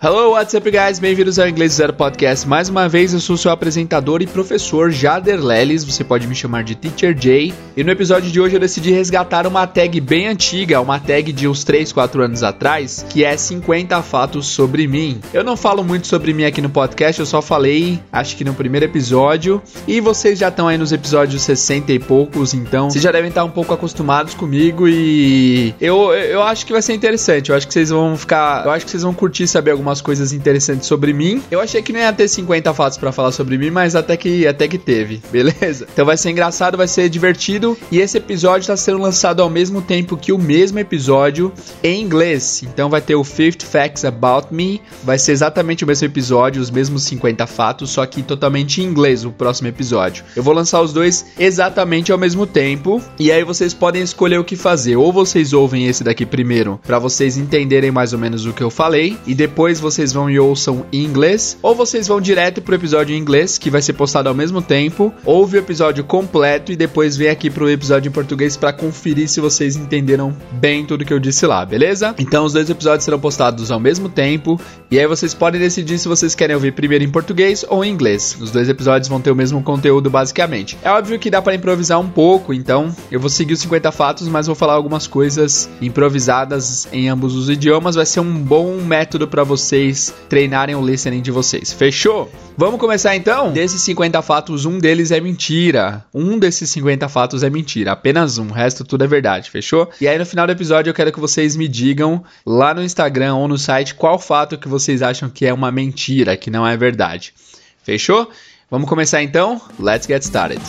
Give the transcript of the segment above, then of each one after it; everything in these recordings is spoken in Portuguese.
Hello, what's up, guys? Bem-vindos ao Inglês Zero Podcast. Mais uma vez, eu sou seu apresentador e professor Jader Lelis. Você pode me chamar de Teacher Jay. E no episódio de hoje eu decidi resgatar uma tag bem antiga, uma tag de uns 3, 4 anos atrás, que é 50 fatos sobre mim. Eu não falo muito sobre mim aqui no podcast, eu só falei, acho que no primeiro episódio. E vocês já estão aí nos episódios 60 e poucos, então vocês já devem estar um pouco acostumados comigo e eu, eu acho que vai ser interessante. Eu acho que vocês vão ficar, eu acho que vocês vão curtir saber alguma algumas coisas interessantes sobre mim. Eu achei que não ia ter 50 fatos para falar sobre mim, mas até que até que teve, beleza? Então vai ser engraçado, vai ser divertido e esse episódio está sendo lançado ao mesmo tempo que o mesmo episódio em inglês. Então vai ter o 50 Facts About Me, vai ser exatamente o mesmo episódio, os mesmos 50 fatos, só que totalmente em inglês o próximo episódio. Eu vou lançar os dois exatamente ao mesmo tempo e aí vocês podem escolher o que fazer. Ou vocês ouvem esse daqui primeiro para vocês entenderem mais ou menos o que eu falei e depois vocês vão e ouçam em inglês, ou vocês vão direto pro episódio em inglês, que vai ser postado ao mesmo tempo, ouve o episódio completo e depois vem aqui pro episódio em português para conferir se vocês entenderam bem tudo que eu disse lá, beleza? Então os dois episódios serão postados ao mesmo tempo, e aí vocês podem decidir se vocês querem ouvir primeiro em português ou em inglês. Os dois episódios vão ter o mesmo conteúdo basicamente. É óbvio que dá para improvisar um pouco, então eu vou seguir os 50 fatos, mas vou falar algumas coisas improvisadas em ambos os idiomas. Vai ser um bom método para você vocês treinarem o listening de vocês. Fechou? Vamos começar então? Desses 50 fatos, um deles é mentira. Um desses 50 fatos é mentira. Apenas um. O resto tudo é verdade. Fechou? E aí no final do episódio eu quero que vocês me digam lá no Instagram ou no site qual fato que vocês acham que é uma mentira, que não é verdade. Fechou? Vamos começar então? Let's get started.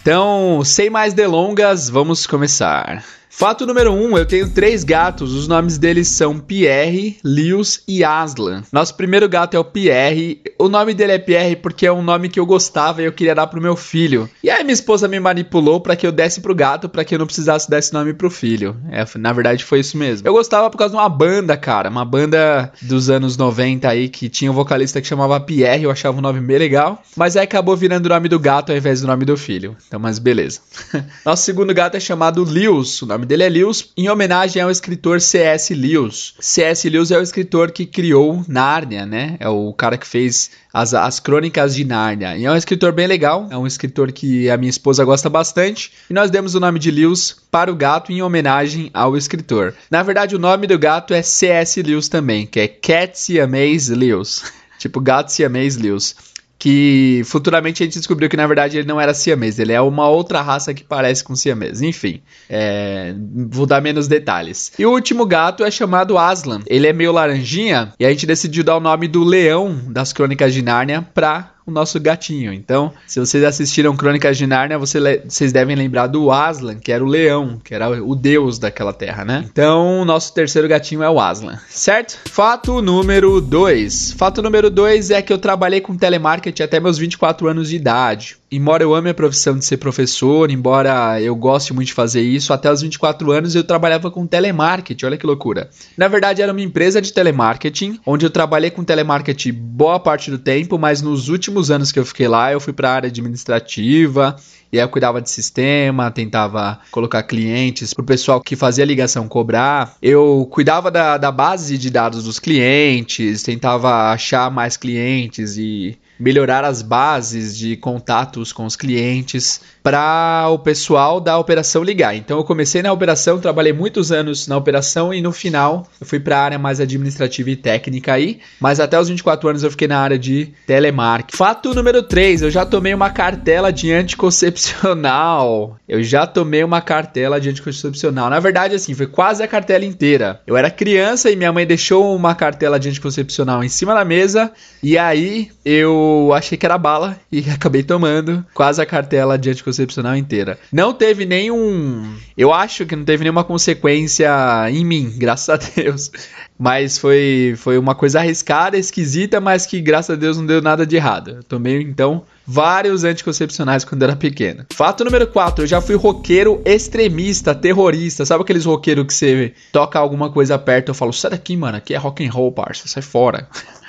Então, sem mais delongas, vamos começar. Fato número 1, um, eu tenho três gatos, os nomes deles são Pierre, Lewis e Aslan. Nosso primeiro gato é o Pierre, o nome dele é Pierre porque é um nome que eu gostava e eu queria dar pro meu filho. E aí minha esposa me manipulou para que eu desse pro gato, para que eu não precisasse dar esse nome pro filho. É, na verdade foi isso mesmo. Eu gostava por causa de uma banda, cara, uma banda dos anos 90 aí que tinha um vocalista que chamava Pierre, eu achava o nome bem legal, mas aí acabou virando o nome do gato ao invés do nome do filho. Então, mas beleza. Nosso segundo gato é chamado Lewis, o nome dele é Lewis, em homenagem ao escritor C.S. Lewis. C.S. Lewis é o escritor que criou Nárnia, né? É o cara que fez as, as crônicas de Nárnia. E é um escritor bem legal, é um escritor que a minha esposa gosta bastante. E nós demos o nome de Lewis para o gato em homenagem ao escritor. Na verdade, o nome do gato é C.S. Lewis também, que é Cat Siamese Lewis. tipo, gato Siamese Lewis que futuramente a gente descobriu que na verdade ele não era siamês, ele é uma outra raça que parece com siamês. Enfim, é... vou dar menos detalhes. E o último gato é chamado Aslan. Ele é meio laranjinha e a gente decidiu dar o nome do leão das Crônicas de Nárnia para o nosso gatinho. Então, se vocês assistiram Crônicas de Nárnia, vocês devem lembrar do Aslan, que era o leão, que era o deus daquela terra, né? Então, o nosso terceiro gatinho é o Aslan, certo? Fato número 2. Fato número 2 é que eu trabalhei com telemarketing até meus 24 anos de idade embora eu ame a profissão de ser professor, embora eu goste muito de fazer isso, até os 24 anos eu trabalhava com telemarketing, olha que loucura. Na verdade, era uma empresa de telemarketing, onde eu trabalhei com telemarketing boa parte do tempo, mas nos últimos anos que eu fiquei lá, eu fui para a área administrativa, e aí eu cuidava de sistema, tentava colocar clientes pro pessoal que fazia ligação cobrar. Eu cuidava da, da base de dados dos clientes, tentava achar mais clientes e melhorar as bases de contatos com os clientes para o pessoal da operação ligar. Então eu comecei na operação, trabalhei muitos anos na operação e no final eu fui para a área mais administrativa e técnica aí, mas até os 24 anos eu fiquei na área de telemarketing. Fato número 3, eu já tomei uma cartela de anticoncepcional. Eu já tomei uma cartela de anticoncepcional. Na verdade assim, foi quase a cartela inteira. Eu era criança e minha mãe deixou uma cartela de anticoncepcional em cima da mesa e aí eu achei que era bala e acabei tomando quase a cartela de anticoncepcional inteira. Não teve nenhum. Eu acho que não teve nenhuma consequência em mim, graças a Deus. Mas foi, foi uma coisa arriscada, esquisita, mas que graças a Deus não deu nada de errado. Eu tomei então vários anticoncepcionais quando era pequeno. Fato número 4, eu já fui roqueiro extremista, terrorista. Sabe aqueles roqueiros que você toca alguma coisa perto, eu falo, sai daqui, mano, aqui é rock and roll, parça, sai fora.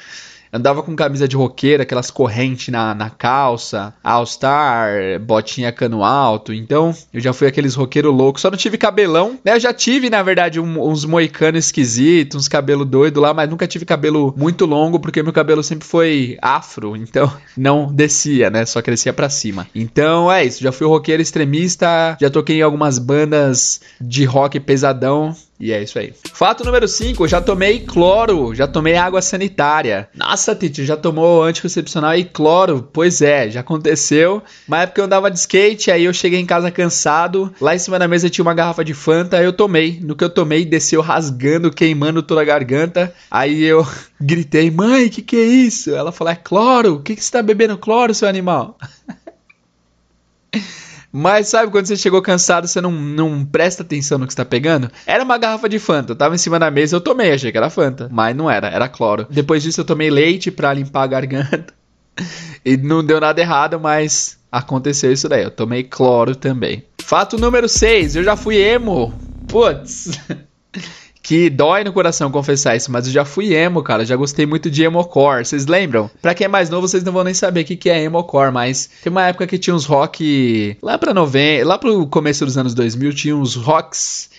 Andava com camisa de roqueiro, aquelas correntes na, na calça, All-Star, botinha cano alto. Então, eu já fui aqueles roqueiro loucos. Só não tive cabelão, né? Eu já tive, na verdade, um, uns moicanos esquisitos, uns cabelo doido lá, mas nunca tive cabelo muito longo, porque meu cabelo sempre foi afro, então não descia, né? Só crescia para cima. Então é isso, já fui roqueiro extremista, já toquei em algumas bandas de rock pesadão. E é isso aí. Fato número 5, já tomei cloro, já tomei água sanitária. Nossa, Titi, já tomou anticoncepcional e cloro? Pois é, já aconteceu. Uma época eu andava de skate, aí eu cheguei em casa cansado. Lá em cima da mesa tinha uma garrafa de Fanta, eu tomei. No que eu tomei, desceu rasgando, queimando toda a garganta. Aí eu gritei, mãe, que que é isso? Ela falou, é cloro. O que, que você tá bebendo cloro, seu animal? Mas sabe quando você chegou cansado, você não, não presta atenção no que está pegando? Era uma garrafa de Fanta, tava em cima da mesa, eu tomei, achei que era Fanta, mas não era, era cloro. Depois disso eu tomei leite para limpar a garganta. E não deu nada errado, mas aconteceu isso daí. Eu tomei cloro também. Fato número 6, eu já fui emo. Putz. que dói no coração confessar isso, mas eu já fui emo, cara. Já gostei muito de emocore. Vocês lembram? Pra quem é mais novo, vocês não vão nem saber o que, que é emocore, mas tem uma época que tinha uns rock. Lá pra novembro, lá pro começo dos anos 2000, tinha uns rocks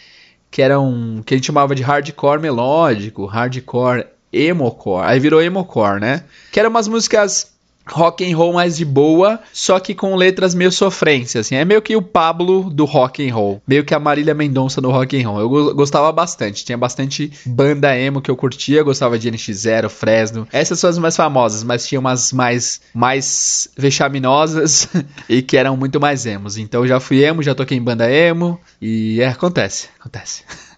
que eram. que a gente chamava de hardcore melódico, hardcore emocore. Aí virou emocore, né? Que eram umas músicas rock and roll mais de boa, só que com letras meio sofrência, assim. É meio que o Pablo do rock and roll, meio que a Marília Mendonça do rock and roll. Eu gostava bastante, tinha bastante banda emo que eu curtia, gostava de NX0, Fresno. Essas são as mais famosas, mas tinha umas mais mais vexaminosas e que eram muito mais emos. Então já fui emo, já toquei em banda emo e é, acontece, acontece.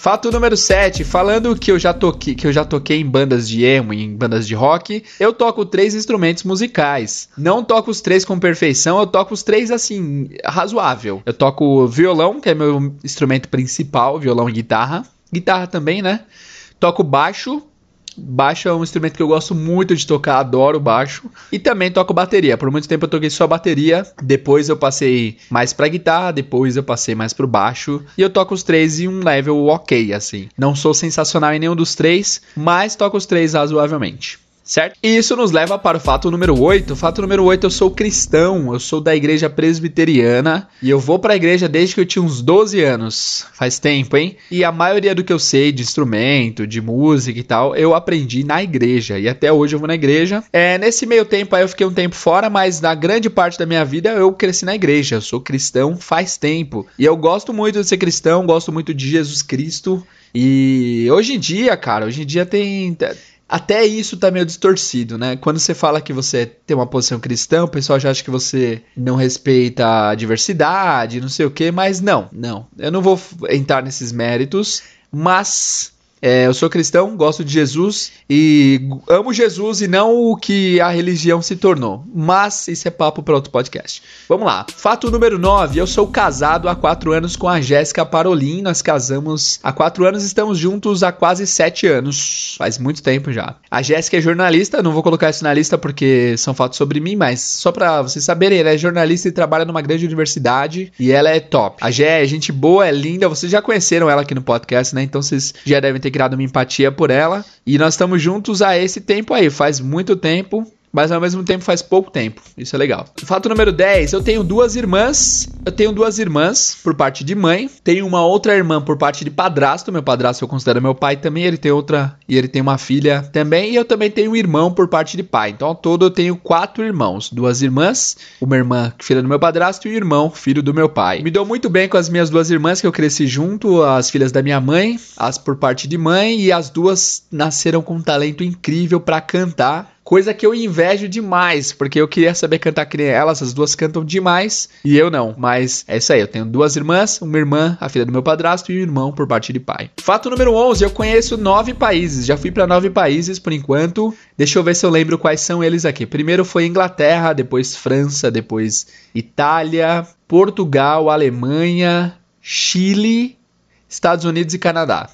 Fato número 7, falando que eu já toquei, que eu já toquei em bandas de emo, em bandas de rock, eu toco três instrumentos musicais. Não toco os três com perfeição, eu toco os três assim, razoável. Eu toco violão, que é meu instrumento principal, violão e guitarra. Guitarra também, né? Toco baixo, Baixo é um instrumento que eu gosto muito de tocar, adoro baixo. E também toco bateria. Por muito tempo eu toquei só bateria, depois eu passei mais pra guitarra, depois eu passei mais pro baixo. E eu toco os três em um level ok, assim. Não sou sensacional em nenhum dos três, mas toco os três razoavelmente certo? E isso nos leva para o fato número 8. O fato número 8, eu sou cristão, eu sou da igreja presbiteriana e eu vou para a igreja desde que eu tinha uns 12 anos. Faz tempo, hein? E a maioria do que eu sei de instrumento, de música e tal, eu aprendi na igreja e até hoje eu vou na igreja. É, nesse meio tempo aí eu fiquei um tempo fora, mas na grande parte da minha vida eu cresci na igreja. Eu sou cristão faz tempo. E eu gosto muito de ser cristão, gosto muito de Jesus Cristo. E hoje em dia, cara, hoje em dia tem até isso tá meio distorcido, né? Quando você fala que você tem uma posição cristã, o pessoal já acha que você não respeita a diversidade, não sei o quê, mas não, não. Eu não vou entrar nesses méritos, mas é, eu sou cristão, gosto de Jesus e amo Jesus e não o que a religião se tornou. Mas isso é papo para outro podcast. Vamos lá. Fato número 9. Eu sou casado há quatro anos com a Jéssica Parolin. Nós casamos há quatro anos, estamos juntos há quase sete anos. Faz muito tempo já. A Jéssica é jornalista, não vou colocar isso na lista porque são fatos sobre mim, mas só para vocês saberem, ela é jornalista e trabalha numa grande universidade e ela é top. A Jé é gente boa, é linda. Vocês já conheceram ela aqui no podcast, né? Então vocês já devem ter ter criado uma empatia por ela. E nós estamos juntos há esse tempo aí, faz muito tempo mas ao mesmo tempo faz pouco tempo. Isso é legal. Fato número 10, eu tenho duas irmãs. Eu tenho duas irmãs por parte de mãe, tenho uma outra irmã por parte de padrasto. Meu padrasto eu considero meu pai também, ele tem outra e ele tem uma filha também, e eu também tenho um irmão por parte de pai. Então, ao todo eu tenho quatro irmãos, duas irmãs, uma irmã filha do meu padrasto e um irmão filho do meu pai. Me dou muito bem com as minhas duas irmãs que eu cresci junto, as filhas da minha mãe, as por parte de mãe e as duas nasceram com um talento incrível para cantar Coisa que eu invejo demais, porque eu queria saber cantar que nem elas, as duas cantam demais e eu não. Mas é isso aí, eu tenho duas irmãs, uma irmã, a filha do meu padrasto, e um irmão por parte de pai. Fato número 11, eu conheço nove países, já fui para nove países por enquanto. Deixa eu ver se eu lembro quais são eles aqui. Primeiro foi Inglaterra, depois França, depois Itália, Portugal, Alemanha, Chile, Estados Unidos e Canadá.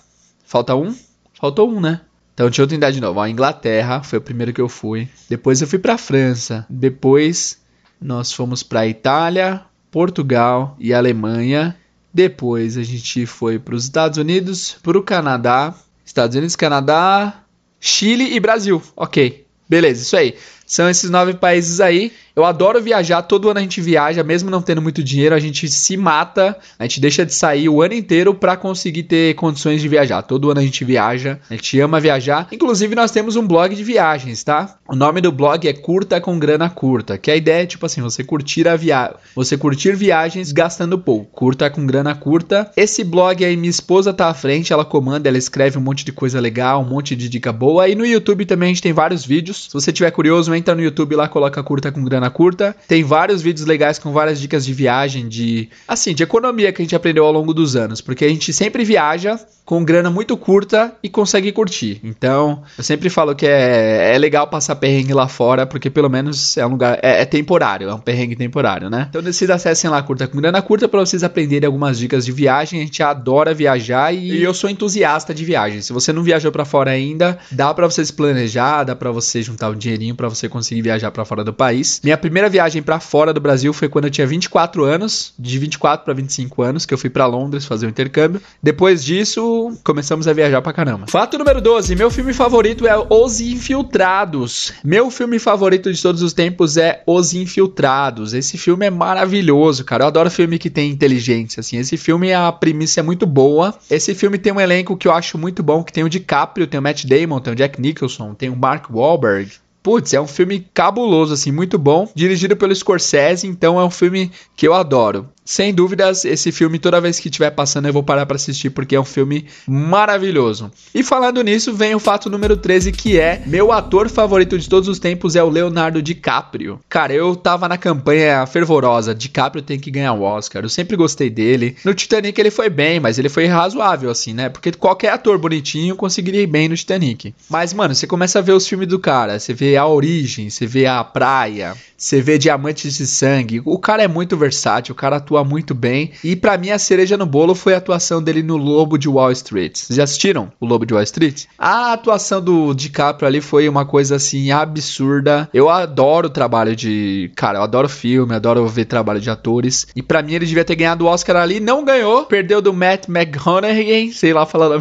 Falta um? Faltou um, né? Então eu tentar de novo. A Inglaterra foi o primeiro que eu fui. Depois eu fui para França. Depois nós fomos para Itália, Portugal e Alemanha. Depois a gente foi para os Estados Unidos, para o Canadá, Estados Unidos, Canadá, Chile e Brasil. Ok. Beleza, isso aí. São esses nove países aí. Eu adoro viajar, todo ano a gente viaja, mesmo não tendo muito dinheiro, a gente se mata, a gente deixa de sair o ano inteiro para conseguir ter condições de viajar. Todo ano a gente viaja, a gente ama viajar. Inclusive, nós temos um blog de viagens, tá? O nome do blog é Curta com Grana Curta, que a ideia é tipo assim, você curtir a viagem, você curtir viagens gastando pouco. Curta com grana curta. Esse blog aí, minha esposa tá à frente, ela comanda, ela escreve um monte de coisa legal, um monte de dica boa. E no YouTube também a gente tem vários vídeos. Se você tiver curioso, entra no YouTube lá, coloca Curta com Grana Curta. Tem vários vídeos legais com várias dicas de viagem, de assim, de economia que a gente aprendeu ao longo dos anos, porque a gente sempre viaja com grana muito curta e consegue curtir. Então, eu sempre falo que é, é legal passar perrengue lá fora, porque pelo menos é um lugar. É, é temporário, é um perrengue temporário, né? Então, vocês acessem lá curta com grana curta para vocês aprenderem algumas dicas de viagem. A gente adora viajar e, e eu sou entusiasta de viagem. Se você não viajou para fora ainda, dá para você se planejar, dá para você juntar um dinheirinho para você conseguir viajar para fora do país. Minha primeira viagem para fora do Brasil foi quando eu tinha 24 anos, de 24 para 25 anos, que eu fui para Londres fazer um intercâmbio. Depois disso, começamos a viajar pra caramba. Fato número 12: meu filme favorito é Os Infiltrados. Meu filme favorito de todos os tempos é Os Infiltrados. Esse filme é maravilhoso, cara. Eu adoro filme que tem inteligência, assim. Esse filme, a premissa é muito boa. Esse filme tem um elenco que eu acho muito bom, que tem o DiCaprio, tem o Matt Damon, tem o Jack Nicholson, tem o Mark Wahlberg. Putz, é um filme cabuloso, assim, muito bom. Dirigido pelo Scorsese, então é um filme que eu adoro. Sem dúvidas, esse filme, toda vez que estiver passando, eu vou parar para assistir, porque é um filme maravilhoso. E falando nisso, vem o fato número 13, que é meu ator favorito de todos os tempos é o Leonardo DiCaprio. Cara, eu tava na campanha fervorosa, DiCaprio tem que ganhar o Oscar. Eu sempre gostei dele. No Titanic ele foi bem, mas ele foi razoável, assim, né? Porque qualquer ator bonitinho conseguiria ir bem no Titanic. Mas, mano, você começa a ver os filmes do cara, você vê a origem, você vê a praia, você vê Diamantes de Sangue. O cara é muito versátil, o cara atua muito bem. E para mim a cereja no bolo foi a atuação dele no Lobo de Wall Street. Vocês já assistiram o Lobo de Wall Street? A atuação do DiCaprio ali foi uma coisa assim absurda. Eu adoro o trabalho de, cara, eu adoro filme, adoro ver trabalho de atores. E para mim ele devia ter ganhado o Oscar ali, não ganhou, perdeu do Matt McConaughey, sei lá falar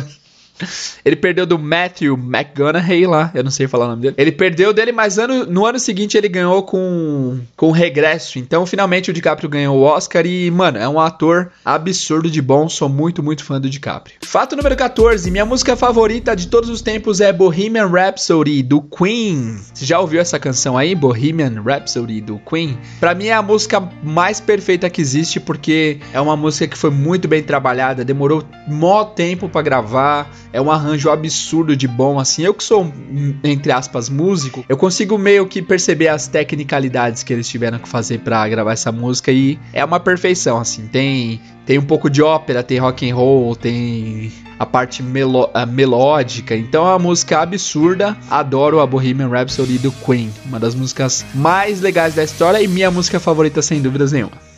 ele perdeu do Matthew McGonaghy lá, eu não sei falar o nome dele. Ele perdeu dele, mas ano, no ano seguinte ele ganhou com, com regresso. Então, finalmente o DiCaprio ganhou o Oscar e, mano, é um ator absurdo de bom. Sou muito, muito fã do DiCaprio. Fato número 14: minha música favorita de todos os tempos é Bohemian Rhapsody do Queen. Você já ouviu essa canção aí? Bohemian Rhapsody do Queen? Pra mim é a música mais perfeita que existe porque é uma música que foi muito bem trabalhada, demorou mó tempo para gravar é um arranjo absurdo de bom, assim. Eu que sou, entre aspas, músico, eu consigo meio que perceber as tecnicalidades que eles tiveram que fazer para gravar essa música e é uma perfeição, assim. Tem tem um pouco de ópera, tem rock and roll, tem a parte melo a melódica. Então é uma música absurda. Adoro a Bohemian Rhapsody do Queen, uma das músicas mais legais da história e minha música favorita sem dúvidas nenhuma.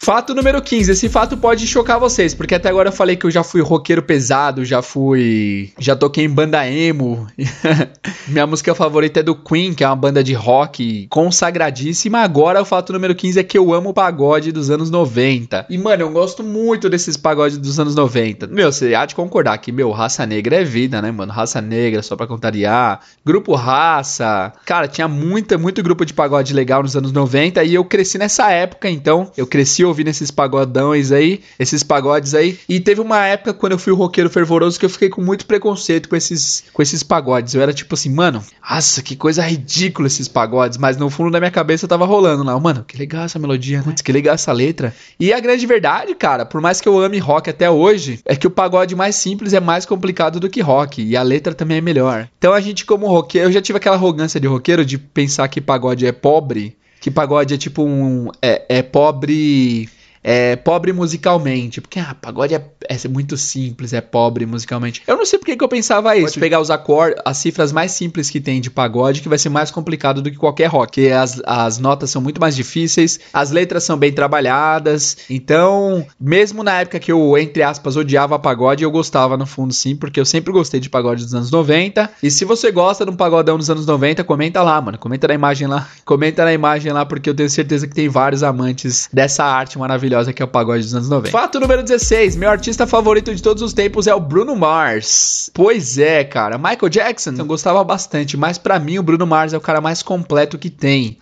Fato número 15. Esse fato pode chocar vocês, porque até agora eu falei que eu já fui roqueiro pesado, já fui. Já toquei em banda emo. Minha música favorita é do Queen, que é uma banda de rock consagradíssima. Agora o fato número 15 é que eu amo pagode dos anos 90. E, mano, eu gosto muito desses pagodes dos anos 90. Meu, você há de concordar que, meu, raça negra é vida, né, mano? Raça negra, só pra contrariar. Grupo raça. Cara, tinha muita, muito grupo de pagode legal nos anos 90 e eu cresci nessa época, então eu cresci ouvindo esses pagodões aí, esses pagodes aí. E teve uma época quando eu fui o roqueiro fervoroso que eu fiquei com muito preconceito com esses, com esses pagodes. Eu era tipo assim, mano, nossa, que coisa ridícula esses pagodes. Mas no fundo da minha cabeça tava rolando lá, mano, que legal essa melodia, né? que legal essa letra. E a grande verdade, cara, por mais que eu ame rock até hoje, é que o pagode mais simples é mais complicado do que rock. E a letra também é melhor. Então a gente, como roqueiro, eu já tive aquela arrogância de roqueiro de pensar que pagode é pobre que pagode é tipo um. É, é pobre é, pobre musicalmente. Porque, ah, pagode é, é, muito simples, é pobre musicalmente. Eu não sei porque que eu pensava isso. Pode pegar os acordes, as cifras mais simples que tem de pagode, que vai ser mais complicado do que qualquer rock. Porque as, as notas são muito mais difíceis, as letras são bem trabalhadas. Então, mesmo na época que eu, entre aspas, odiava pagode, eu gostava no fundo sim, porque eu sempre gostei de pagode dos anos 90. E se você gosta de um pagodão dos anos 90, comenta lá, mano. Comenta na imagem lá. Comenta na imagem lá, porque eu tenho certeza que tem vários amantes dessa arte maravilhosa maravilhosa que é o pagode dos anos 90. Fato número 16, meu artista favorito de todos os tempos é o Bruno Mars. Pois é, cara, Michael Jackson eu gostava bastante, mas para mim o Bruno Mars é o cara mais completo que tem.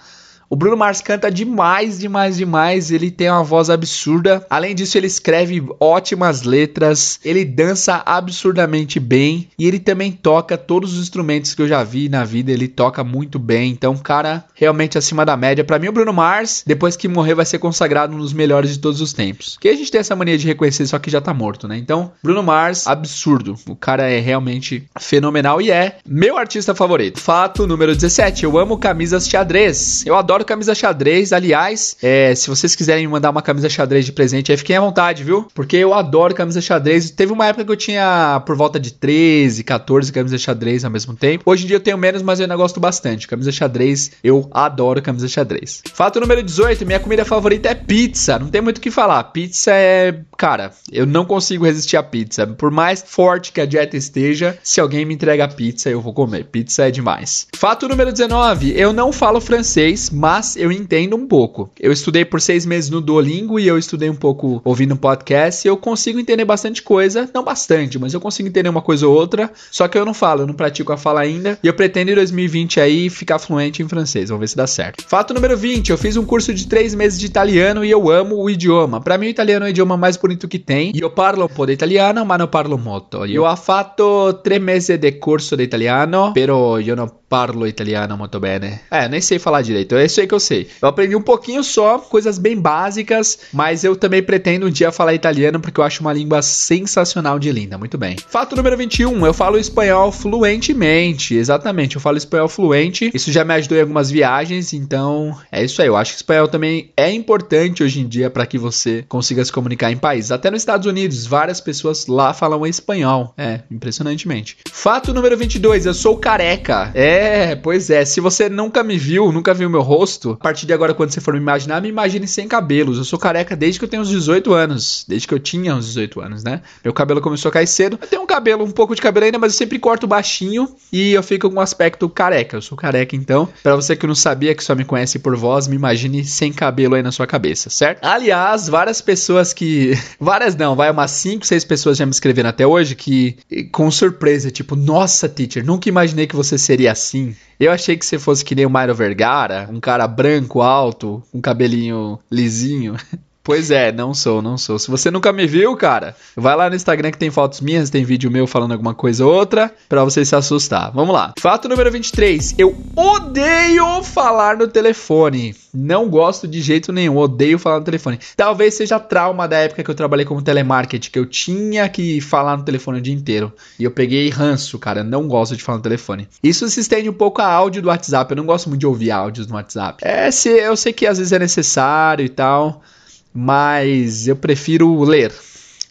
O Bruno Mars canta demais, demais, demais. Ele tem uma voz absurda. Além disso, ele escreve ótimas letras. Ele dança absurdamente bem. E ele também toca todos os instrumentos que eu já vi na vida. Ele toca muito bem. Então, cara, realmente acima da média. Para mim, o Bruno Mars, depois que morrer, vai ser consagrado um dos melhores de todos os tempos. Porque a gente tem essa mania de reconhecer, só que já tá morto, né? Então, Bruno Mars, absurdo. O cara é realmente fenomenal e é meu artista favorito. Fato número 17. Eu amo camisas xadrez. Eu adoro adoro camisa xadrez. Aliás, é, se vocês quiserem mandar uma camisa xadrez de presente, aí fiquem à vontade, viu? Porque eu adoro camisa xadrez. Teve uma época que eu tinha por volta de 13, 14 camisas xadrez ao mesmo tempo. Hoje em dia eu tenho menos, mas eu ainda gosto bastante. Camisa xadrez, eu adoro camisa xadrez. Fato número 18, minha comida favorita é pizza. Não tem muito o que falar. Pizza é. Cara, eu não consigo resistir à pizza. Por mais forte que a dieta esteja, se alguém me entrega pizza, eu vou comer. Pizza é demais. Fato número 19, eu não falo francês, mas mas eu entendo um pouco. Eu estudei por seis meses no Duolingo e eu estudei um pouco ouvindo podcast e eu consigo entender bastante coisa, não bastante, mas eu consigo entender uma coisa ou outra, só que eu não falo, eu não pratico a fala ainda e eu pretendo em 2020 aí ficar fluente em francês, vamos ver se dá certo. Fato número 20, eu fiz um curso de três meses de italiano e eu amo o idioma. Para mim o italiano é o idioma mais bonito que tem. Eu parlo um pouco de italiano, mas não parlo muito. Eu ho fatto mesi de curso de italiano, pero eu não parlo italiano muito bene. É, nem sei falar direito. É aí que eu sei. Eu aprendi um pouquinho só, coisas bem básicas, mas eu também pretendo um dia falar italiano porque eu acho uma língua sensacional de linda. Muito bem. Fato número 21, eu falo espanhol fluentemente. Exatamente, eu falo espanhol fluente. Isso já me ajudou em algumas viagens, então é isso aí. Eu acho que espanhol também é importante hoje em dia para que você consiga se comunicar em países. Até nos Estados Unidos, várias pessoas lá falam espanhol. É, impressionantemente. Fato número 22, eu sou careca. É, pois é. Se você nunca me viu, nunca viu meu rosto, a partir de agora, quando você for me imaginar, me imagine sem cabelos. Eu sou careca desde que eu tenho uns 18 anos. Desde que eu tinha uns 18 anos, né? Meu cabelo começou a cair cedo. Eu tenho um cabelo, um pouco de cabelo ainda, mas eu sempre corto baixinho e eu fico com um aspecto careca. Eu sou careca, então. Para você que não sabia, que só me conhece por voz, me imagine sem cabelo aí na sua cabeça, certo? Aliás, várias pessoas que. Várias não, vai umas 5, 6 pessoas já me escreveram até hoje que, com surpresa, tipo, nossa, teacher, nunca imaginei que você seria assim. Eu achei que você fosse que nem o Mario Vergara, um cara branco, alto, com cabelinho lisinho. Pois é, não sou, não sou. Se você nunca me viu, cara, vai lá no Instagram que tem fotos minhas, tem vídeo meu falando alguma coisa ou outra, pra você se assustar. Vamos lá. Fato número 23. Eu odeio falar no telefone. Não gosto de jeito nenhum, odeio falar no telefone. Talvez seja trauma da época que eu trabalhei como telemarketing, que eu tinha que falar no telefone o dia inteiro. E eu peguei ranço, cara, não gosto de falar no telefone. Isso se estende um pouco a áudio do WhatsApp, eu não gosto muito de ouvir áudios no WhatsApp. É, se, eu sei que às vezes é necessário e tal mas eu prefiro ler.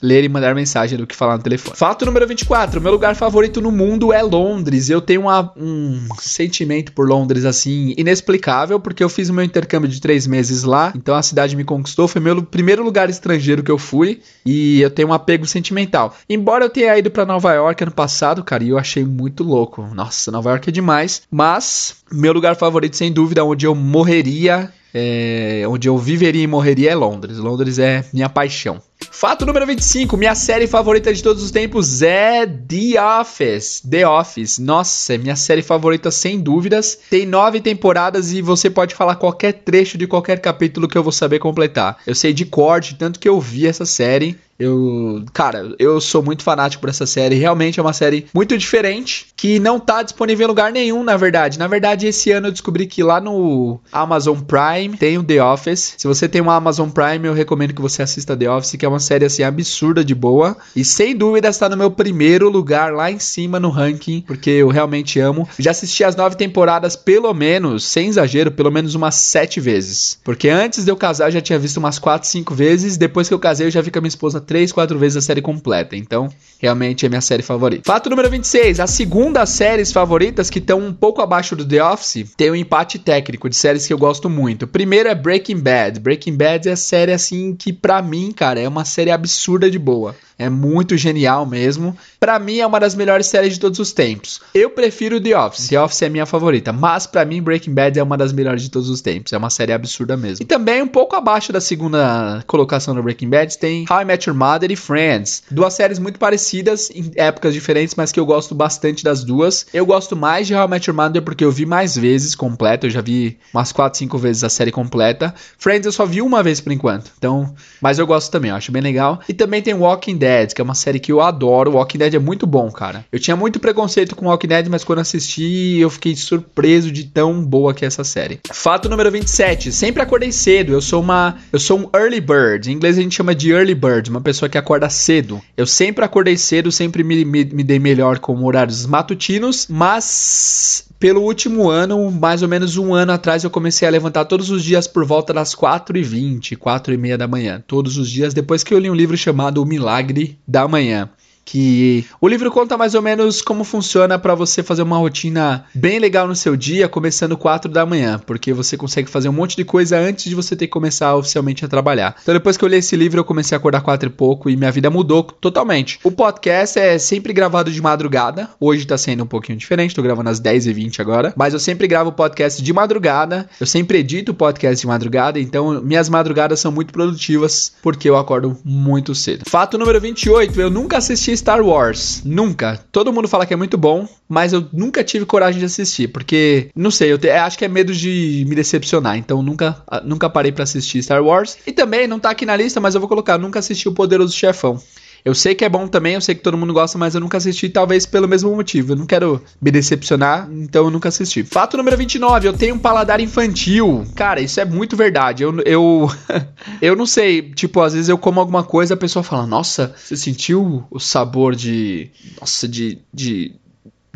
Ler e mandar mensagem do que falar no telefone. Fato número 24. Meu lugar favorito no mundo é Londres. Eu tenho uma, um sentimento por Londres assim inexplicável, porque eu fiz o meu intercâmbio de três meses lá, então a cidade me conquistou. Foi meu primeiro lugar estrangeiro que eu fui e eu tenho um apego sentimental. Embora eu tenha ido para Nova York ano passado, cara, e eu achei muito louco. Nossa, Nova York é demais. Mas meu lugar favorito, sem dúvida, onde eu morreria é, onde eu viveria e morreria é Londres. Londres é minha paixão. Fato número 25, minha série favorita de todos os tempos é The Office. The Office, nossa, é minha série favorita sem dúvidas. Tem nove temporadas e você pode falar qualquer trecho de qualquer capítulo que eu vou saber completar. Eu sei de corte, tanto que eu vi essa série. Eu, cara, eu sou muito fanático por essa série. Realmente é uma série muito diferente que não tá disponível em lugar nenhum, na verdade. Na verdade, esse ano eu descobri que lá no Amazon Prime tem o The Office. Se você tem um Amazon Prime, eu recomendo que você assista The Office, que é uma série assim absurda de boa e sem dúvida está no meu primeiro lugar lá em cima no ranking, porque eu realmente amo. Já assisti as nove temporadas pelo menos, sem exagero, pelo menos umas sete vezes. Porque antes de eu casar eu já tinha visto umas quatro, cinco vezes. Depois que eu casei eu já vi com a minha esposa três, quatro vezes a série completa. Então, realmente é minha série favorita. Fato número 26. As segundas séries favoritas, que estão um pouco abaixo do The Office, tem um empate técnico de séries que eu gosto muito. Primeiro é Breaking Bad. Breaking Bad é a série, assim, que pra mim, cara, é uma série absurda de boa. É muito genial mesmo. Para mim é uma das melhores séries de todos os tempos. Eu prefiro The Office. The Office é minha favorita, mas para mim Breaking Bad é uma das melhores de todos os tempos. É uma série absurda mesmo. E também um pouco abaixo da segunda colocação do Breaking Bad tem How I Met Your Mother e Friends. Duas séries muito parecidas em épocas diferentes, mas que eu gosto bastante das duas. Eu gosto mais de How I Met Your Mother porque eu vi mais vezes completa. Eu já vi umas 4, 5 vezes a série completa. Friends eu só vi uma vez por enquanto. Então, mas eu gosto também, eu acho bem legal. E também tem Walking Dead, que é uma série que eu adoro. Walking Dead é muito bom, cara. Eu tinha muito preconceito com Walking Dead, mas quando assisti, eu fiquei surpreso de tão boa que é essa série. Fato número 27. Sempre acordei cedo. Eu sou uma, eu sou um early bird. Em inglês a gente chama de early bird, uma pessoa que acorda cedo. Eu sempre acordei cedo, sempre me, me, me dei melhor com horários matutinos, mas pelo último ano, mais ou menos um ano atrás, eu comecei a levantar todos os dias por volta das 4h20, 4h30 da manhã. Todos os dias, depois que eu li um livro chamado O Milagre da Manhã que o livro conta mais ou menos como funciona para você fazer uma rotina bem legal no seu dia, começando 4 da manhã, porque você consegue fazer um monte de coisa antes de você ter que começar oficialmente a trabalhar. Então depois que eu li esse livro, eu comecei a acordar 4 e pouco e minha vida mudou totalmente. O podcast é sempre gravado de madrugada, hoje tá sendo um pouquinho diferente, tô gravando às 10h20 agora, mas eu sempre gravo o podcast de madrugada, eu sempre edito o podcast de madrugada, então minhas madrugadas são muito produtivas, porque eu acordo muito cedo. Fato número 28, eu nunca assisti Star Wars. Nunca. Todo mundo fala que é muito bom, mas eu nunca tive coragem de assistir, porque, não sei, eu te, acho que é medo de me decepcionar, então nunca, nunca parei para assistir Star Wars. E também, não tá aqui na lista, mas eu vou colocar, nunca assisti o Poderoso Chefão. Eu sei que é bom também, eu sei que todo mundo gosta, mas eu nunca assisti, talvez pelo mesmo motivo. Eu não quero me decepcionar, então eu nunca assisti. Fato número 29, eu tenho um paladar infantil. Cara, isso é muito verdade. Eu, eu, eu não sei, tipo, às vezes eu como alguma coisa, a pessoa fala, nossa, você sentiu o sabor de. Nossa, de. de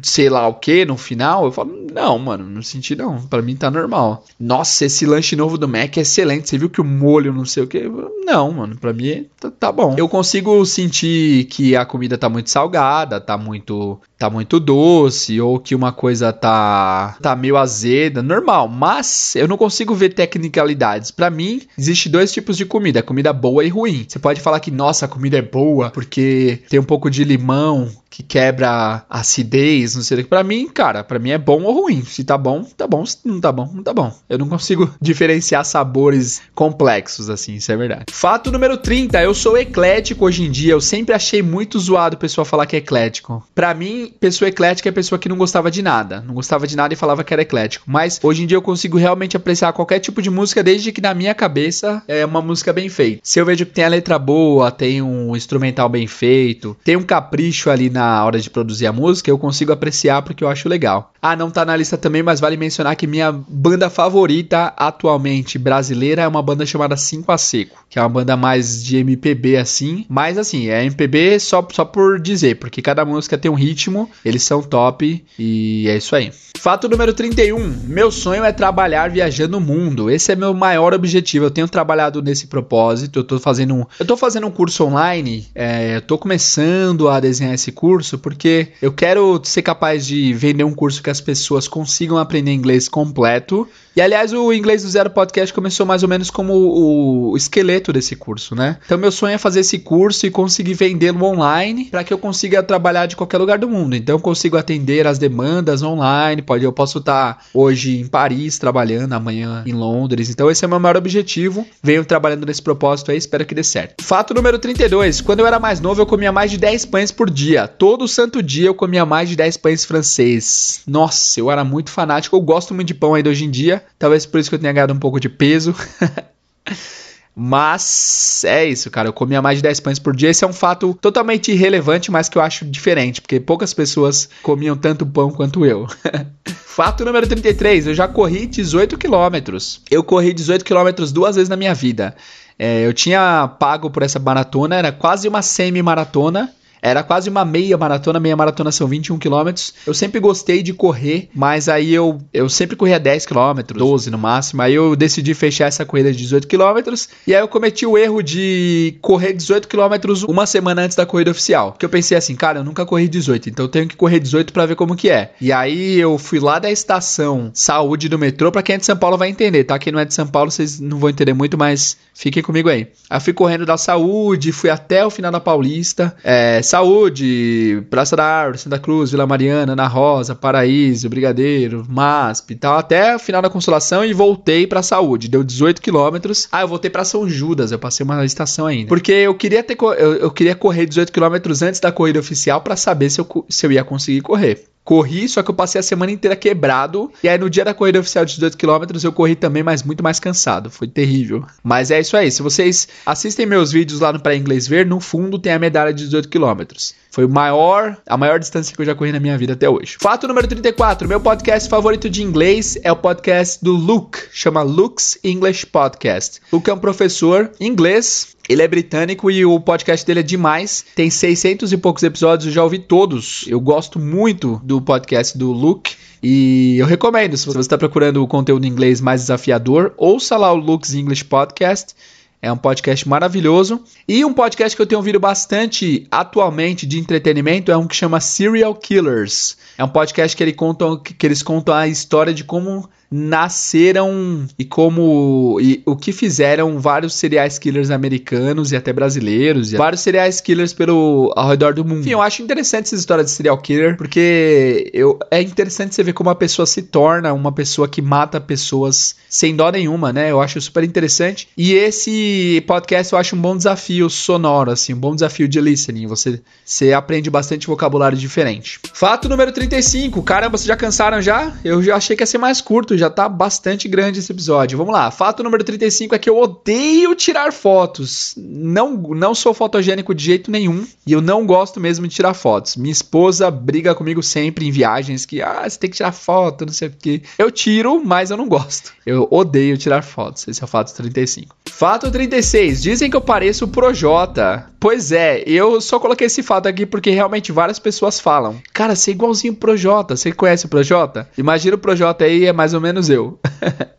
sei lá o que no final, eu falo, não, mano, não senti não. Para mim tá normal. Nossa, esse lanche novo do Mac é excelente. Você viu que o molho não sei o que? Não, mano, para mim tá, tá, bom. Eu consigo sentir que a comida tá muito salgada, tá muito tá muito doce ou que uma coisa tá tá meio azeda, normal, mas eu não consigo ver tecnicalidades. Para mim, existe dois tipos de comida, comida boa e ruim. Você pode falar que nossa, a comida é boa porque tem um pouco de limão que quebra a acidez, não sei o que. Pra mim, cara, pra mim é bom ou ruim. Se tá bom, tá bom. Se não tá bom, não tá bom. Eu não consigo diferenciar sabores complexos, assim, isso é verdade. Fato número 30, eu sou eclético hoje em dia. Eu sempre achei muito zoado o pessoal falar que é eclético. Pra mim, pessoa eclética é pessoa que não gostava de nada. Não gostava de nada e falava que era eclético. Mas hoje em dia eu consigo realmente apreciar qualquer tipo de música, desde que na minha cabeça é uma música bem feita. Se eu vejo que tem a letra boa, tem um instrumental bem feito, tem um capricho ali na na hora de produzir a música, eu consigo apreciar porque eu acho legal. Ah, não tá na lista também, mas vale mencionar que minha banda favorita atualmente brasileira é uma banda chamada 5 a Seco, que é uma banda mais de MPB assim, mas assim, é MPB só, só por dizer, porque cada música tem um ritmo, eles são top e é isso aí. Fato número 31. Meu sonho é trabalhar viajando o mundo. Esse é meu maior objetivo. Eu tenho trabalhado nesse propósito. Eu tô fazendo um, eu tô fazendo um curso online. É, eu tô começando a desenhar esse curso porque eu quero ser capaz de vender um curso que as pessoas consigam aprender inglês completo e aliás, o Inglês do Zero Podcast começou mais ou menos como o, esqueleto desse curso, né? Então, meu sonho é fazer esse curso e conseguir vendê-lo online para que eu consiga trabalhar de qualquer lugar do mundo. Então, eu consigo atender as demandas online. Pode, eu posso estar hoje em Paris trabalhando, amanhã em Londres. Então, esse é o meu maior objetivo. Venho trabalhando nesse propósito aí, espero que dê certo. Fato número 32. Quando eu era mais novo, eu comia mais de 10 pães por dia. Todo santo dia eu comia mais de 10 pães francês. Nossa, eu era muito fanático. Eu gosto muito de pão ainda hoje em dia. Talvez por isso que eu tenha ganhado um pouco de peso. Mas é isso, cara. Eu comia mais de 10 pães por dia. Esse é um fato totalmente irrelevante, mas que eu acho diferente, porque poucas pessoas comiam tanto pão quanto eu. fato número 33. Eu já corri 18 quilômetros. Eu corri 18 quilômetros duas vezes na minha vida. É, eu tinha pago por essa maratona, era quase uma semi-maratona. Era quase uma meia maratona, meia maratona são 21 quilômetros. Eu sempre gostei de correr, mas aí eu, eu sempre corria 10 quilômetros, 12 no máximo. Aí eu decidi fechar essa corrida de 18 quilômetros. E aí eu cometi o erro de correr 18 quilômetros uma semana antes da corrida oficial. Que eu pensei assim, cara, eu nunca corri 18, então eu tenho que correr 18 para ver como que é. E aí eu fui lá da estação Saúde do metrô, para quem é de São Paulo vai entender, tá? Quem não é de São Paulo, vocês não vão entender muito, mas fiquem comigo aí. Aí fui correndo da Saúde, fui até o final da Paulista. É, Saúde, Praça da Árvore, Santa Cruz, Vila Mariana, Ana Rosa, Paraíso, Brigadeiro, MASP e tal, até o final da Consolação e voltei pra Saúde. Deu 18 quilômetros. Ah, eu voltei pra São Judas, eu passei uma estação ainda. Porque eu queria ter eu, eu queria correr 18 quilômetros antes da corrida oficial para saber se eu, se eu ia conseguir correr. Corri, só que eu passei a semana inteira quebrado. E aí no dia da corrida oficial de 18 km eu corri também, mas muito mais cansado. Foi terrível. Mas é isso aí. Se vocês assistem meus vídeos lá no Pré Inglês Ver, no fundo tem a medalha de 18 km. Foi o maior, a maior distância que eu já corri na minha vida até hoje. Fato número 34. Meu podcast favorito de inglês é o podcast do Luke. Chama Luke's English Podcast. Luke é um professor inglês ele é britânico e o podcast dele é demais. Tem 600 e poucos episódios, eu já ouvi todos. Eu gosto muito do podcast do Luke. E eu recomendo, se você está procurando o conteúdo em inglês mais desafiador, ouça lá o Luke's English Podcast. É um podcast maravilhoso. E um podcast que eu tenho ouvido bastante atualmente de entretenimento é um que chama Serial Killers. É um podcast que, ele conta, que eles contam a história de como nasceram e como e o que fizeram vários serial killers americanos e até brasileiros, e vários serial killers pelo ao redor do mundo. Enfim, eu acho interessante essa história de serial killer, porque eu, é interessante você ver como a pessoa se torna uma pessoa que mata pessoas sem dó nenhuma, né? Eu acho super interessante. E esse podcast eu acho um bom desafio sonoro, assim, um bom desafio de listening. Você, você aprende bastante vocabulário diferente. Fato número 35. Caramba, vocês já cansaram já? Eu já achei que ia ser mais curto já tá bastante grande esse episódio. Vamos lá. Fato número 35 é que eu odeio tirar fotos. Não, não sou fotogênico de jeito nenhum e eu não gosto mesmo de tirar fotos. Minha esposa briga comigo sempre em viagens que, ah, você tem que tirar foto, não sei o quê. Eu tiro, mas eu não gosto. Eu odeio tirar fotos. Esse é o fato 35. Fato 36. Dizem que eu pareço o Projota. Pois é, eu só coloquei esse fato aqui porque realmente várias pessoas falam. Cara, você é igualzinho o Projota. Você conhece o Projota? Imagina o Projota aí, é mais ou menos eu.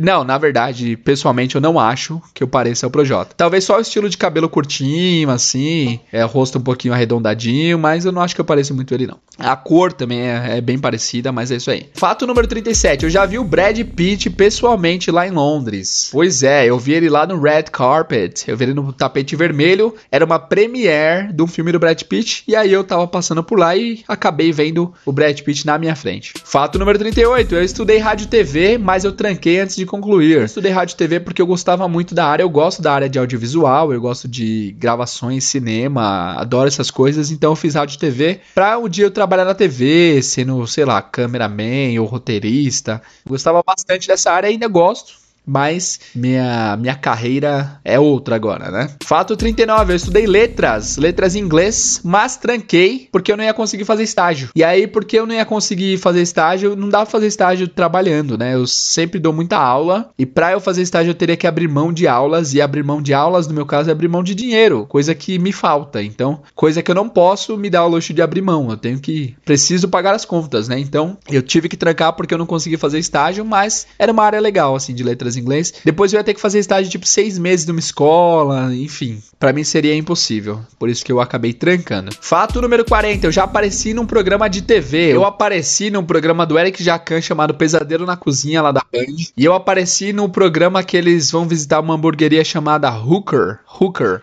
Não, na verdade, pessoalmente eu não acho que eu pareça o Projota. Talvez só o estilo de cabelo curtinho, assim, é, rosto um pouquinho arredondadinho, mas eu não acho que eu pareça muito ele, não. A cor também é, é, bem parecida, mas é isso aí. Fato número 37, eu já vi o Brad Pitt pessoalmente lá em Londres. Pois é, eu vi ele lá no Red Carpet, eu vi ele no tapete vermelho, era uma premiere de um filme do Brad Pitt, e aí eu tava passando por lá e acabei vendo o Brad Pitt na minha frente. Fato número 38, eu estudei rádio e TV, mas eu tranquei antes de concluir. Estudei rádio e TV porque eu gostava muito da área, eu gosto da área de audiovisual, eu gosto de gravações, cinema, adoro essas coisas, então eu fiz rádio e TV pra um dia eu trabalhar na TV, sendo, sei lá, cameraman ou roteirista. Gostava bastante dessa área e ainda gosto mas minha, minha carreira é outra agora, né? Fato 39, eu estudei letras, letras em inglês, mas tranquei porque eu não ia conseguir fazer estágio. E aí, porque eu não ia conseguir fazer estágio, não dá pra fazer estágio trabalhando, né? Eu sempre dou muita aula e pra eu fazer estágio eu teria que abrir mão de aulas e abrir mão de aulas, no meu caso, é abrir mão de dinheiro, coisa que me falta. Então, coisa que eu não posso me dar o luxo de abrir mão, eu tenho que, preciso pagar as contas, né? Então, eu tive que trancar porque eu não consegui fazer estágio, mas era uma área legal, assim, de letras inglês. Depois eu ia ter que fazer estágio tipo seis meses numa escola, enfim. para mim seria impossível. Por isso que eu acabei trancando. Fato número 40, eu já apareci num programa de TV. Eu apareci num programa do Eric Jacan chamado Pesadelo na Cozinha lá da Band. E eu apareci no programa que eles vão visitar uma hamburgueria chamada Hooker. Hooker.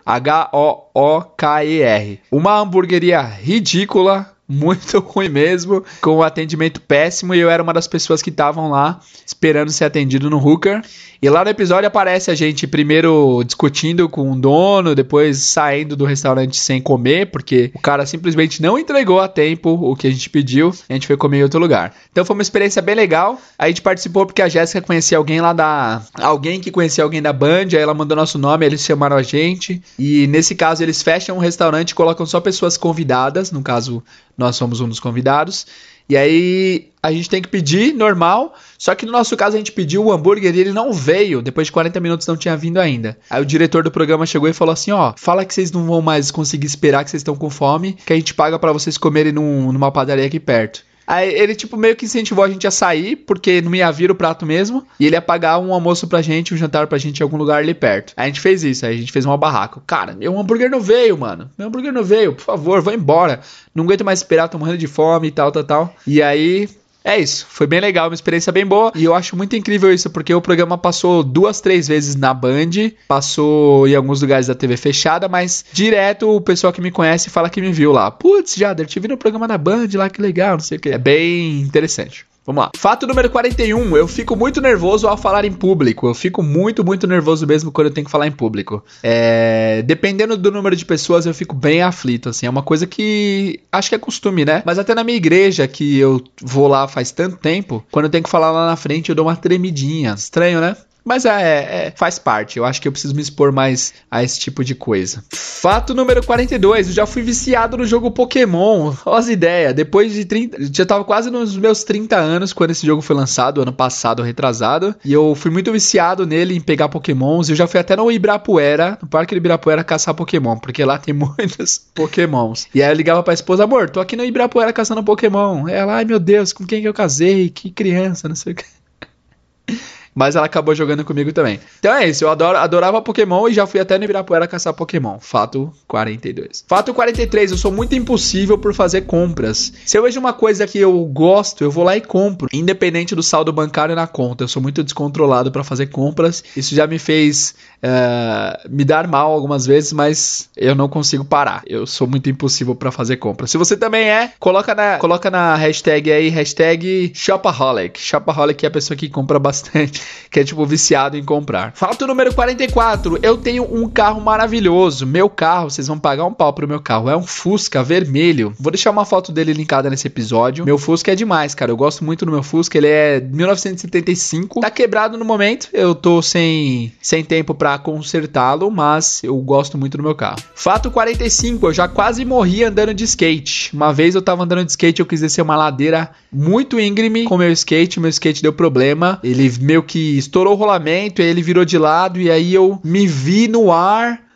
H-O-O-K-E-R. Uma hamburgueria ridícula muito ruim mesmo, com o atendimento péssimo, e eu era uma das pessoas que estavam lá esperando ser atendido no Hooker. E lá no episódio aparece a gente primeiro discutindo com o dono, depois saindo do restaurante sem comer, porque o cara simplesmente não entregou a tempo o que a gente pediu, a gente foi comer em outro lugar. Então foi uma experiência bem legal. A gente participou porque a Jéssica conhecia alguém lá da. Alguém que conhecia alguém da Band, aí ela mandou nosso nome, eles chamaram a gente. E nesse caso eles fecham um restaurante e colocam só pessoas convidadas, no caso nós somos um dos convidados. E aí a gente tem que pedir normal, só que no nosso caso a gente pediu o hambúrguer e ele não veio, depois de 40 minutos não tinha vindo ainda. Aí o diretor do programa chegou e falou assim, ó, fala que vocês não vão mais conseguir esperar, que vocês estão com fome, que a gente paga para vocês comerem num, numa padaria aqui perto. Aí ele, tipo, meio que incentivou a gente a sair, porque não ia vir o prato mesmo. E ele ia pagar um almoço pra gente, um jantar pra gente em algum lugar ali perto. Aí a gente fez isso, aí a gente fez uma barraca. Cara, meu hambúrguer não veio, mano. Meu hambúrguer não veio, por favor, vou embora. Não aguento mais esperar, tô morrendo de fome e tal, tal, tal. E aí é isso, foi bem legal, uma experiência bem boa. E eu acho muito incrível isso, porque o programa passou duas, três vezes na Band, passou em alguns lugares da TV fechada, mas direto o pessoal que me conhece fala que me viu lá. Putz, Jader, te vi no programa na Band lá, que legal, não sei o que. É bem interessante. Vamos lá. Fato número 41. Eu fico muito nervoso ao falar em público. Eu fico muito, muito nervoso mesmo quando eu tenho que falar em público. É... Dependendo do número de pessoas, eu fico bem aflito, assim. É uma coisa que acho que é costume, né? Mas até na minha igreja, que eu vou lá faz tanto tempo, quando eu tenho que falar lá na frente, eu dou uma tremidinha. Estranho, né? Mas é, é, faz parte. Eu acho que eu preciso me expor mais a esse tipo de coisa. Fato número 42. Eu já fui viciado no jogo Pokémon. Olha as ideias. Depois de 30. Já tava quase nos meus 30 anos quando esse jogo foi lançado, ano passado, retrasado. E eu fui muito viciado nele em pegar Pokémons. Eu já fui até no Ibirapuera, no Parque do Ibirapuera, caçar Pokémon. Porque lá tem muitos Pokémons. E aí eu ligava pra esposa, amor, tô aqui no Ibirapuera caçando Pokémon. Ela, ai meu Deus, com quem que eu casei? Que criança, não sei o que mas ela acabou jogando comigo também. Então é isso, eu adoro, adorava Pokémon e já fui até no Ibirapuera caçar Pokémon. Fato 42. Fato 43, eu sou muito impossível por fazer compras. Se eu vejo uma coisa que eu gosto, eu vou lá e compro, independente do saldo bancário na conta. Eu sou muito descontrolado para fazer compras. Isso já me fez uh, me dar mal algumas vezes, mas eu não consigo parar. Eu sou muito impossível para fazer compras. Se você também é, coloca na, coloca na hashtag aí, hashtag Shopaholic. Shopaholic é a pessoa que compra bastante que é tipo viciado em comprar. Fato número 44. Eu tenho um carro maravilhoso. Meu carro, vocês vão pagar um pau pro meu carro. É um Fusca vermelho. Vou deixar uma foto dele linkada nesse episódio. Meu Fusca é demais, cara. Eu gosto muito do meu Fusca. Ele é 1975. Tá quebrado no momento. Eu tô sem, sem tempo consertá-lo, mas eu gosto muito do meu carro. Fato 45. Eu já quase morri andando de skate. Uma vez eu tava andando de skate, eu quis descer uma ladeira muito íngreme com meu skate. Meu skate deu problema. Ele meio que estourou o rolamento, aí ele virou de lado e aí eu me vi no ar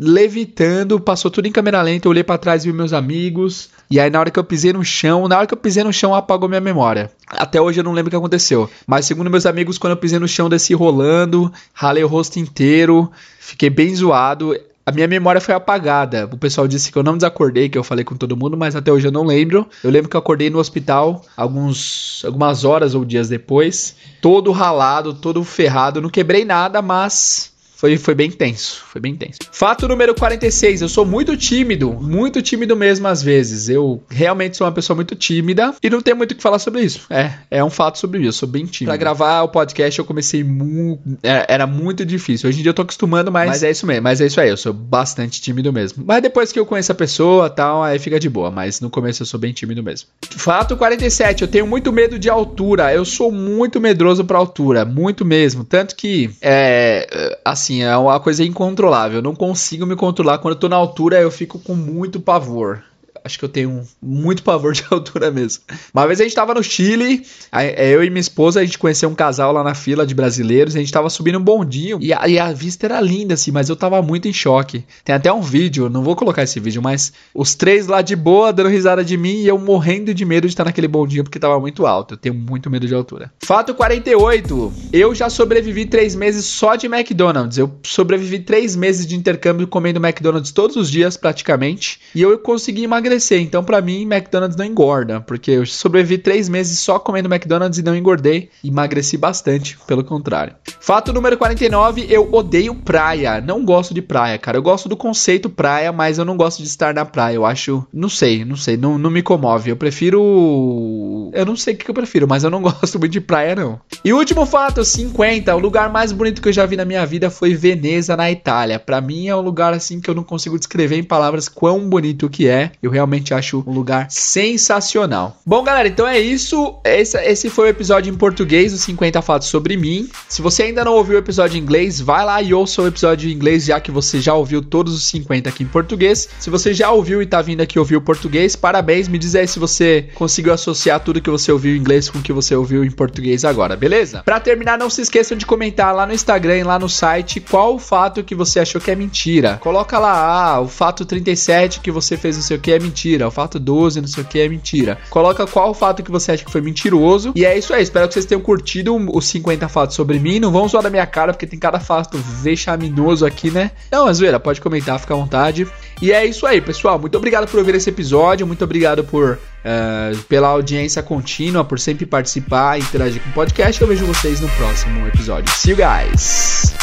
levitando, passou tudo em câmera lenta, eu olhei para trás e vi meus amigos, e aí na hora que eu pisei no chão, na hora que eu pisei no chão apagou minha memória. Até hoje eu não lembro o que aconteceu, mas segundo meus amigos, quando eu pisei no chão desci rolando, ralei o rosto inteiro, fiquei bem zoado a minha memória foi apagada. O pessoal disse que eu não desacordei, que eu falei com todo mundo, mas até hoje eu não lembro. Eu lembro que eu acordei no hospital alguns, algumas horas ou dias depois, todo ralado, todo ferrado. Não quebrei nada, mas foi, foi bem tenso, foi bem tenso. Fato número 46, eu sou muito tímido, muito tímido mesmo às vezes. Eu realmente sou uma pessoa muito tímida e não tenho muito o que falar sobre isso. É, é um fato sobre isso, eu sou bem tímido. Pra gravar o podcast eu comecei muito, era, era, muito difícil. Hoje em dia eu tô acostumando, mas, mas é isso mesmo, mas é isso aí, eu sou bastante tímido mesmo. Mas depois que eu conheço a pessoa tal, aí fica de boa, mas no começo eu sou bem tímido mesmo. Fato 47, eu tenho muito medo de altura, eu sou muito medroso pra altura, muito mesmo. Tanto que, é, assim, assim, é uma coisa incontrolável. Eu não consigo me controlar. Quando eu tô na altura, eu fico com muito pavor acho que eu tenho muito pavor de altura mesmo. Uma vez a gente tava no Chile, é, eu e minha esposa, a gente conheceu um casal lá na fila de brasileiros, a gente tava subindo um bondinho e a, e a vista era linda, assim, mas eu tava muito em choque. Tem até um vídeo, não vou colocar esse vídeo, mas os três lá de boa dando risada de mim e eu morrendo de medo de estar naquele bondinho porque tava muito alto. Eu tenho muito medo de altura. Fato 48. Eu já sobrevivi três meses só de McDonald's. Eu sobrevivi três meses de intercâmbio comendo McDonald's todos os dias, praticamente. E eu consegui emagrecer emagrecer. Então, para mim, McDonald's não engorda, porque eu sobrevivi três meses só comendo McDonald's e não engordei. Emagreci bastante, pelo contrário. Fato número 49, eu odeio praia. Não gosto de praia, cara. Eu gosto do conceito praia, mas eu não gosto de estar na praia. Eu acho. Não sei, não sei. Não, não me comove. Eu prefiro. Eu não sei o que eu prefiro, mas eu não gosto muito de praia, não. E último fato, 50. O lugar mais bonito que eu já vi na minha vida foi Veneza, na Itália. Para mim é um lugar assim que eu não consigo descrever em palavras quão bonito que é. Eu realmente acho um lugar sensacional. Bom, galera, então é isso. Esse, esse foi o episódio em português dos 50 fatos sobre mim. Se você ainda não ouviu o episódio em inglês, vai lá e ouça o episódio em inglês, já que você já ouviu todos os 50 aqui em português. Se você já ouviu e tá vindo aqui ouvir o português, parabéns. Me diz aí se você conseguiu associar tudo que você ouviu em inglês com o que você ouviu em português agora, beleza? Para terminar, não se esqueçam de comentar lá no Instagram e lá no site qual o fato que você achou que é mentira. Coloca lá, ah, o fato 37 que você fez não sei o que é mentira, o fato 12 não sei o que é mentira. Coloca qual fato que você acha que foi mentiroso. E é isso aí, espero que vocês tenham curtido os 50 fatos sobre mim. Não vão zoar da minha cara, porque tem cada fato vexaminoso aqui, né? Não, mas zoeira, pode comentar, fica à vontade. E é isso aí, pessoal. Muito obrigado por ouvir esse episódio, muito obrigado por uh, pela audiência contínua, por sempre participar e interagir com o podcast. Eu vejo vocês no próximo episódio. See you guys!